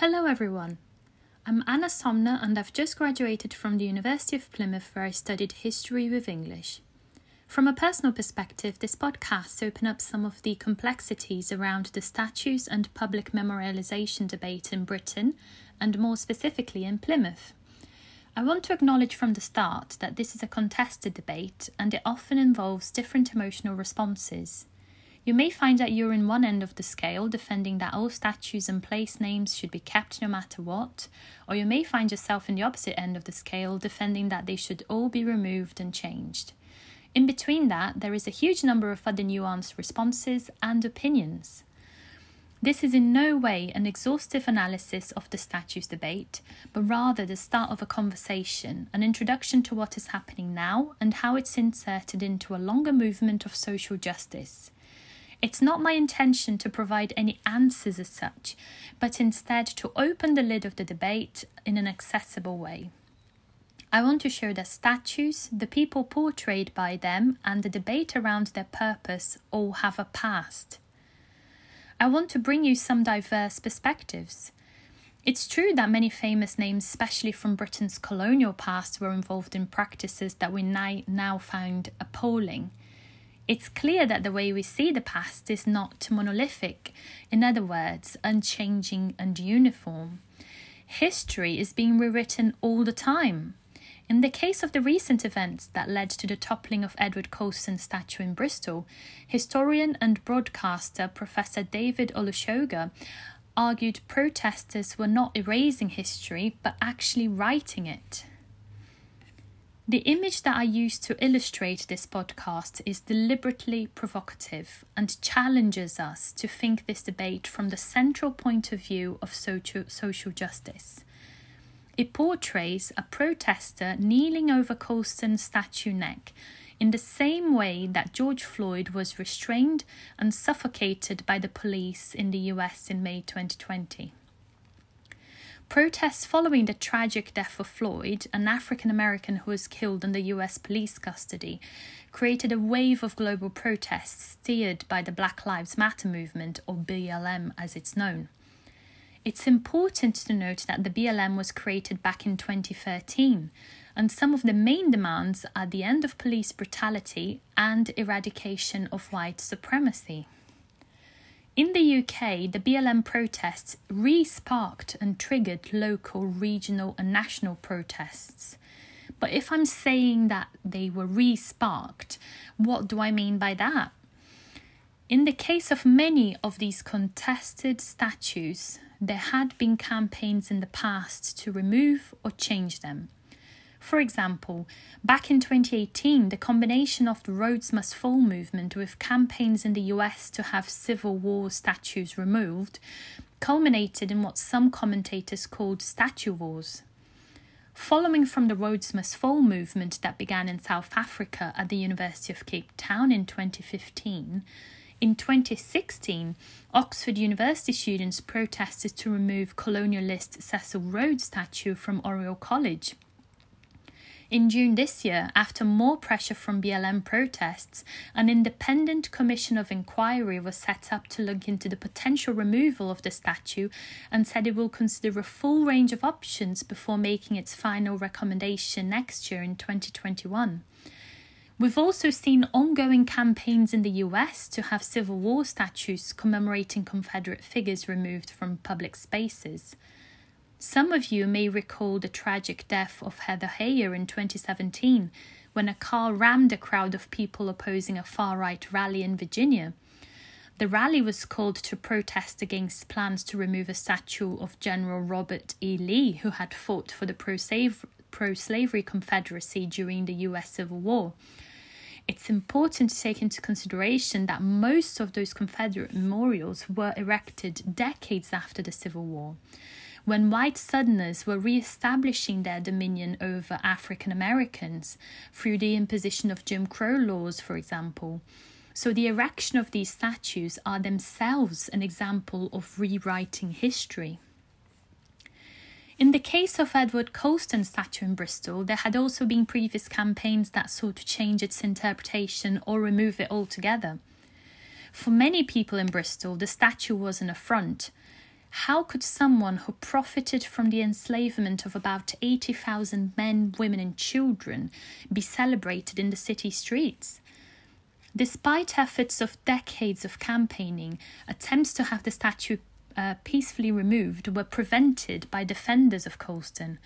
Hello, everyone. I'm Anna Somner, and I've just graduated from the University of Plymouth, where I studied history with English. From a personal perspective, this podcast opens up some of the complexities around the statues and public memorialisation debate in Britain, and more specifically in Plymouth. I want to acknowledge from the start that this is a contested debate and it often involves different emotional responses. You may find that you're in one end of the scale, defending that all statues and place names should be kept no matter what, or you may find yourself in the opposite end of the scale, defending that they should all be removed and changed. In between that, there is a huge number of other nuanced responses and opinions. This is in no way an exhaustive analysis of the statues debate, but rather the start of a conversation, an introduction to what is happening now and how it's inserted into a longer movement of social justice. It's not my intention to provide any answers as such, but instead to open the lid of the debate in an accessible way. I want to show that statues, the people portrayed by them, and the debate around their purpose all have a past. I want to bring you some diverse perspectives. It's true that many famous names, especially from Britain's colonial past, were involved in practices that we now find appalling. It's clear that the way we see the past is not monolithic, in other words, unchanging and uniform. History is being rewritten all the time. In the case of the recent events that led to the toppling of Edward Colston's statue in Bristol, historian and broadcaster Professor David Olusoga argued protesters were not erasing history but actually writing it. The image that I use to illustrate this podcast is deliberately provocative and challenges us to think this debate from the central point of view of social, social justice. It portrays a protester kneeling over Colston's statue neck in the same way that George Floyd was restrained and suffocated by the police in the US in May 2020. Protests following the tragic death of Floyd, an African American who was killed the US police custody, created a wave of global protests steered by the Black Lives Matter movement, or BLM as it's known. It's important to note that the BLM was created back in 2013, and some of the main demands are the end of police brutality and eradication of white supremacy. In the UK, the BLM protests re sparked and triggered local, regional, and national protests. But if I'm saying that they were re sparked, what do I mean by that? In the case of many of these contested statues, there had been campaigns in the past to remove or change them. For example, back in 2018, the combination of the Rhodes Must Fall movement with campaigns in the US to have Civil War statues removed culminated in what some commentators called statue wars. Following from the Rhodes Must Fall movement that began in South Africa at the University of Cape Town in 2015, in 2016, Oxford University students protested to remove colonialist Cecil Rhodes statue from Oriel College. In June this year, after more pressure from BLM protests, an independent commission of inquiry was set up to look into the potential removal of the statue and said it will consider a full range of options before making its final recommendation next year in 2021. We've also seen ongoing campaigns in the US to have Civil War statues commemorating Confederate figures removed from public spaces. Some of you may recall the tragic death of Heather Heyer in 2017 when a car rammed a crowd of people opposing a far right rally in Virginia. The rally was called to protest against plans to remove a statue of General Robert E. Lee, who had fought for the pro slavery Confederacy during the US Civil War. It's important to take into consideration that most of those Confederate memorials were erected decades after the Civil War when white Southerners were re establishing their dominion over African Americans through the imposition of Jim Crow laws, for example. So, the erection of these statues are themselves an example of rewriting history. In the case of Edward Colston's statue in Bristol, there had also been previous campaigns that sought to change its interpretation or remove it altogether. For many people in Bristol, the statue was an affront, How could someone who profited from the enslavement of about 80,000 men, women, and children be celebrated in the city streets? Despite efforts of decades of campaigning, attempts to have the statue uh, peacefully removed were prevented by defenders of Colston.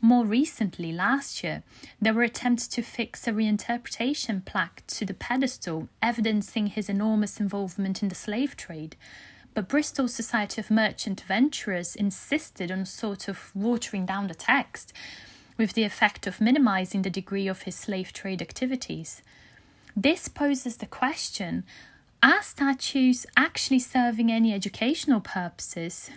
More recently, last year, there were attempts to fix a reinterpretation plaque to the pedestal evidencing his enormous involvement in the slave trade, but Bristol Society of Merchant Venturers insisted on sort of watering down the text, with the effect of minimizing the degree of his slave trade activities. This poses the question are statues actually serving any educational purposes?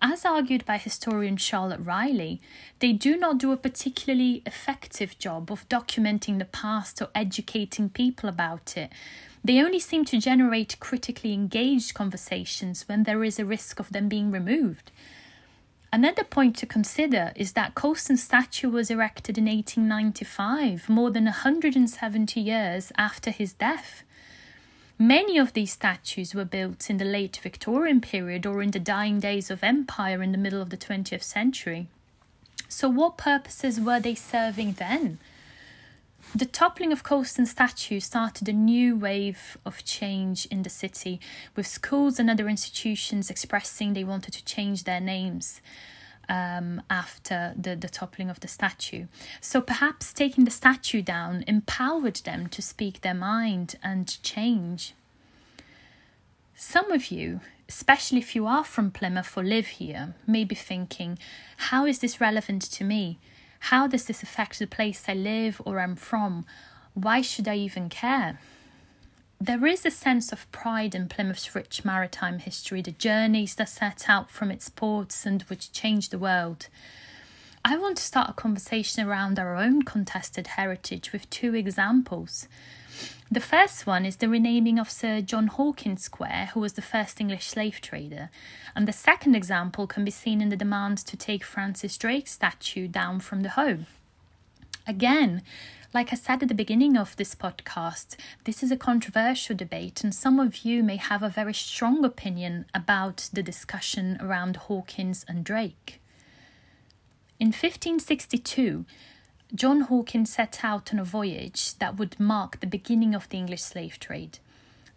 As argued by historian Charlotte Riley, they do not do a particularly effective job of documenting the past or educating people about it, they only seem to generate critically engaged conversations when there is a risk of them being removed. Another point to consider is that Colston's statue was erected in 1895, more than 170 years after his death. Many of these statues were built in the late Victorian period or in the dying days of empire in the middle of the 20th century. So, what purposes were they serving then? The toppling of Colston statue started a new wave of change in the city, with schools and other institutions expressing they wanted to change their names um, after the, the toppling of the statue. So perhaps taking the statue down empowered them to speak their mind and change. Some of you, especially if you are from Plymouth or live here, may be thinking, how is this relevant to me? How does this affect the place I live or am from? Why should I even care? There is a sense of pride in Plymouth's rich maritime history, the journeys that set out from its ports and which changed the world. I want to start a conversation around our own contested heritage with two examples. The first one is the renaming of Sir John Hawkins Square, who was the first English slave trader, and the second example can be seen in the demand to take Francis Drake's statue down from the Hoe. Again, like I said at the beginning of this podcast, this is a controversial debate, and some of you may have a very strong opinion about the discussion around Hawkins and Drake. In 1562, John Hawkins set out on a voyage that would mark the beginning of the English slave trade.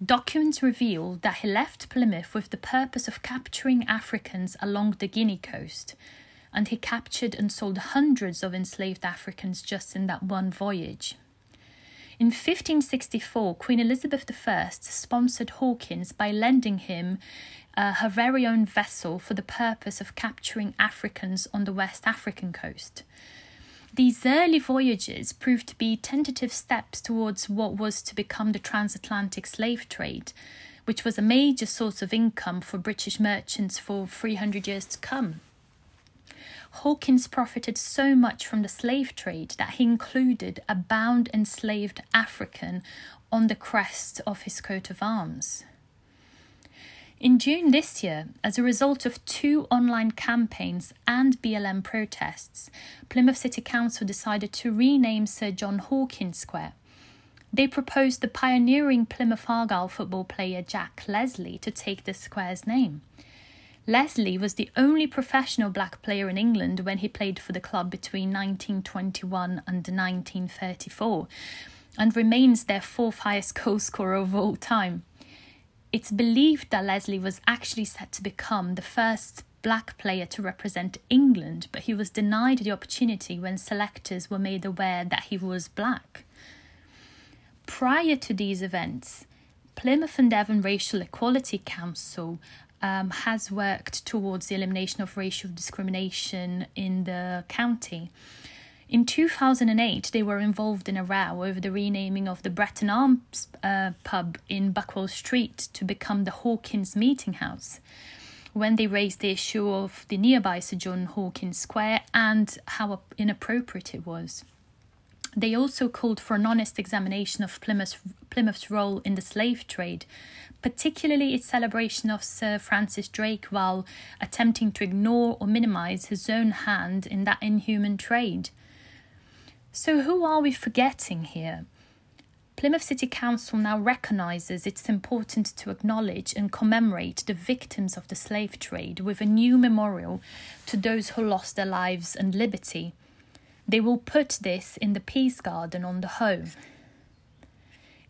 Documents reveal that he left Plymouth with the purpose of capturing Africans along the Guinea coast, and he captured and sold hundreds of enslaved Africans just in that one voyage. In 1564, Queen Elizabeth I sponsored Hawkins by lending him uh, her very own vessel for the purpose of capturing Africans on the West African coast. These early voyages proved to be tentative steps towards what was to become the transatlantic slave trade, which was a major source of income for British merchants for 300 years to come. Hawkins profited so much from the slave trade that he included a bound enslaved African on the crest of his coat of arms. In June this year, as a result of two online campaigns and BLM protests, Plymouth City Council decided to rename Sir John Hawkins Square. They proposed the pioneering Plymouth Argyle football player Jack Leslie to take the square's name. Leslie was the only professional black player in England when he played for the club between 1921 and 1934 and remains their fourth highest goal scorer of all time. It's believed that Leslie was actually set to become the first black player to represent England, but he was denied the opportunity when selectors were made aware that he was black. Prior to these events, Plymouth and Devon Racial Equality Council um, has worked towards the elimination of racial discrimination in the county. In 2008, they were involved in a row over the renaming of the Bretton Arms uh, pub in Buckwell Street to become the Hawkins Meeting House when they raised the issue of the nearby Sir John Hawkins Square and how inappropriate it was. They also called for an honest examination of Plymouth's, Plymouth's role in the slave trade, particularly its celebration of Sir Francis Drake while attempting to ignore or minimize his own hand in that inhuman trade. So, who are we forgetting here? Plymouth City Council now recognises it's important to acknowledge and commemorate the victims of the slave trade with a new memorial to those who lost their lives and liberty. They will put this in the Peace Garden on the Hoe.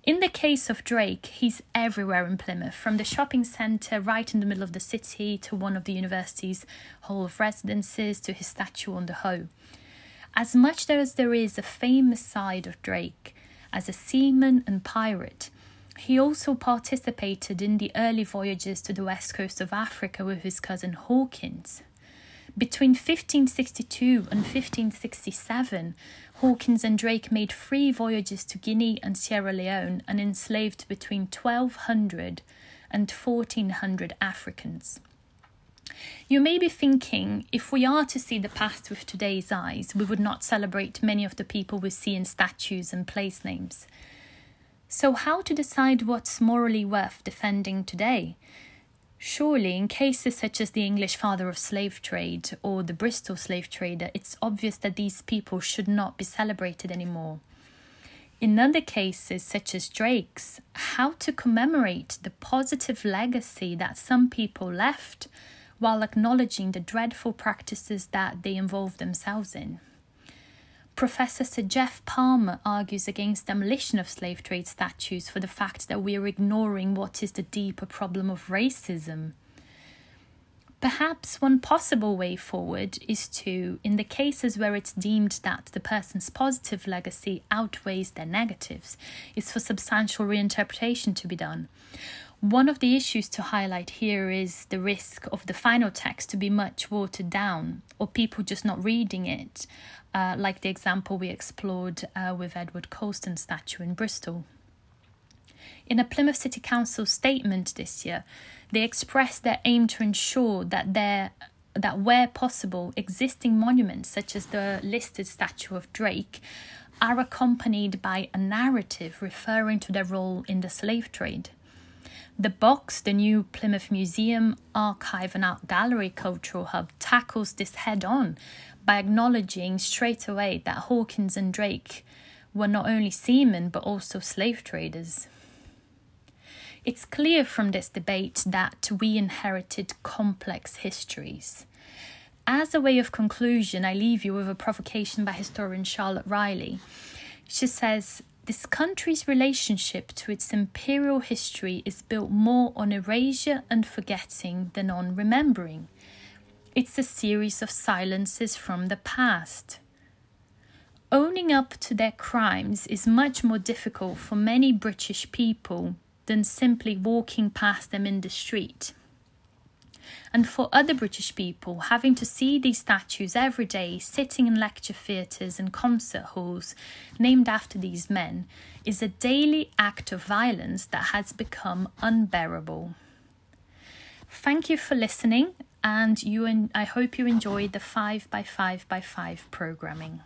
In the case of Drake, he's everywhere in Plymouth, from the shopping centre right in the middle of the city to one of the university's hall of residences to his statue on the Hoe. As much as there is a famous side of Drake, as a seaman and pirate. He also participated in the early voyages to the west coast of Africa with his cousin Hawkins. Between 1562 and 1567, Hawkins and Drake made three voyages to Guinea and Sierra Leone and enslaved between 1200 and 1400 Africans. You may be thinking, if we are to see the past with today's eyes, we would not celebrate many of the people we see in statues and place names. So, how to decide what's morally worth defending today? Surely, in cases such as the English father of slave trade or the Bristol slave trader, it's obvious that these people should not be celebrated anymore. In other cases, such as Drake's, how to commemorate the positive legacy that some people left while acknowledging the dreadful practices that they involve themselves in. Professor Sir Geoff Palmer argues against demolition of slave trade statues for the fact that we are ignoring what is the deeper problem of racism. Perhaps one possible way forward is to, in the cases where it's deemed that the person's positive legacy outweighs their negatives, is for substantial reinterpretation to be done. One of the issues to highlight here is the risk of the final text to be much watered down or people just not reading it, uh, like the example we explored uh, with Edward Colston's statue in Bristol. In a Plymouth City Council statement this year, they expressed their aim to ensure that there that where possible, existing monuments such as the listed statue of Drake are accompanied by a narrative referring to their role in the slave trade. The box, the new Plymouth Museum, Archive and Art Gallery Cultural Hub, tackles this head on by acknowledging straight away that Hawkins and Drake were not only seamen but also slave traders. It's clear from this debate that we inherited complex histories. As a way of conclusion, I leave you with a provocation by historian Charlotte Riley. She says, this country's relationship to its imperial history is built more on erasure and forgetting than on remembering. It's a series of silences from the past. Owning up to their crimes is much more difficult for many British people than simply walking past them in the street and for other British people, having to see these statues every day sitting in lecture theatres and concert halls named after these men is a daily act of violence that has become unbearable. Thank you for listening, and you and I hope you enjoyed the 5 by 5 by 5 programming.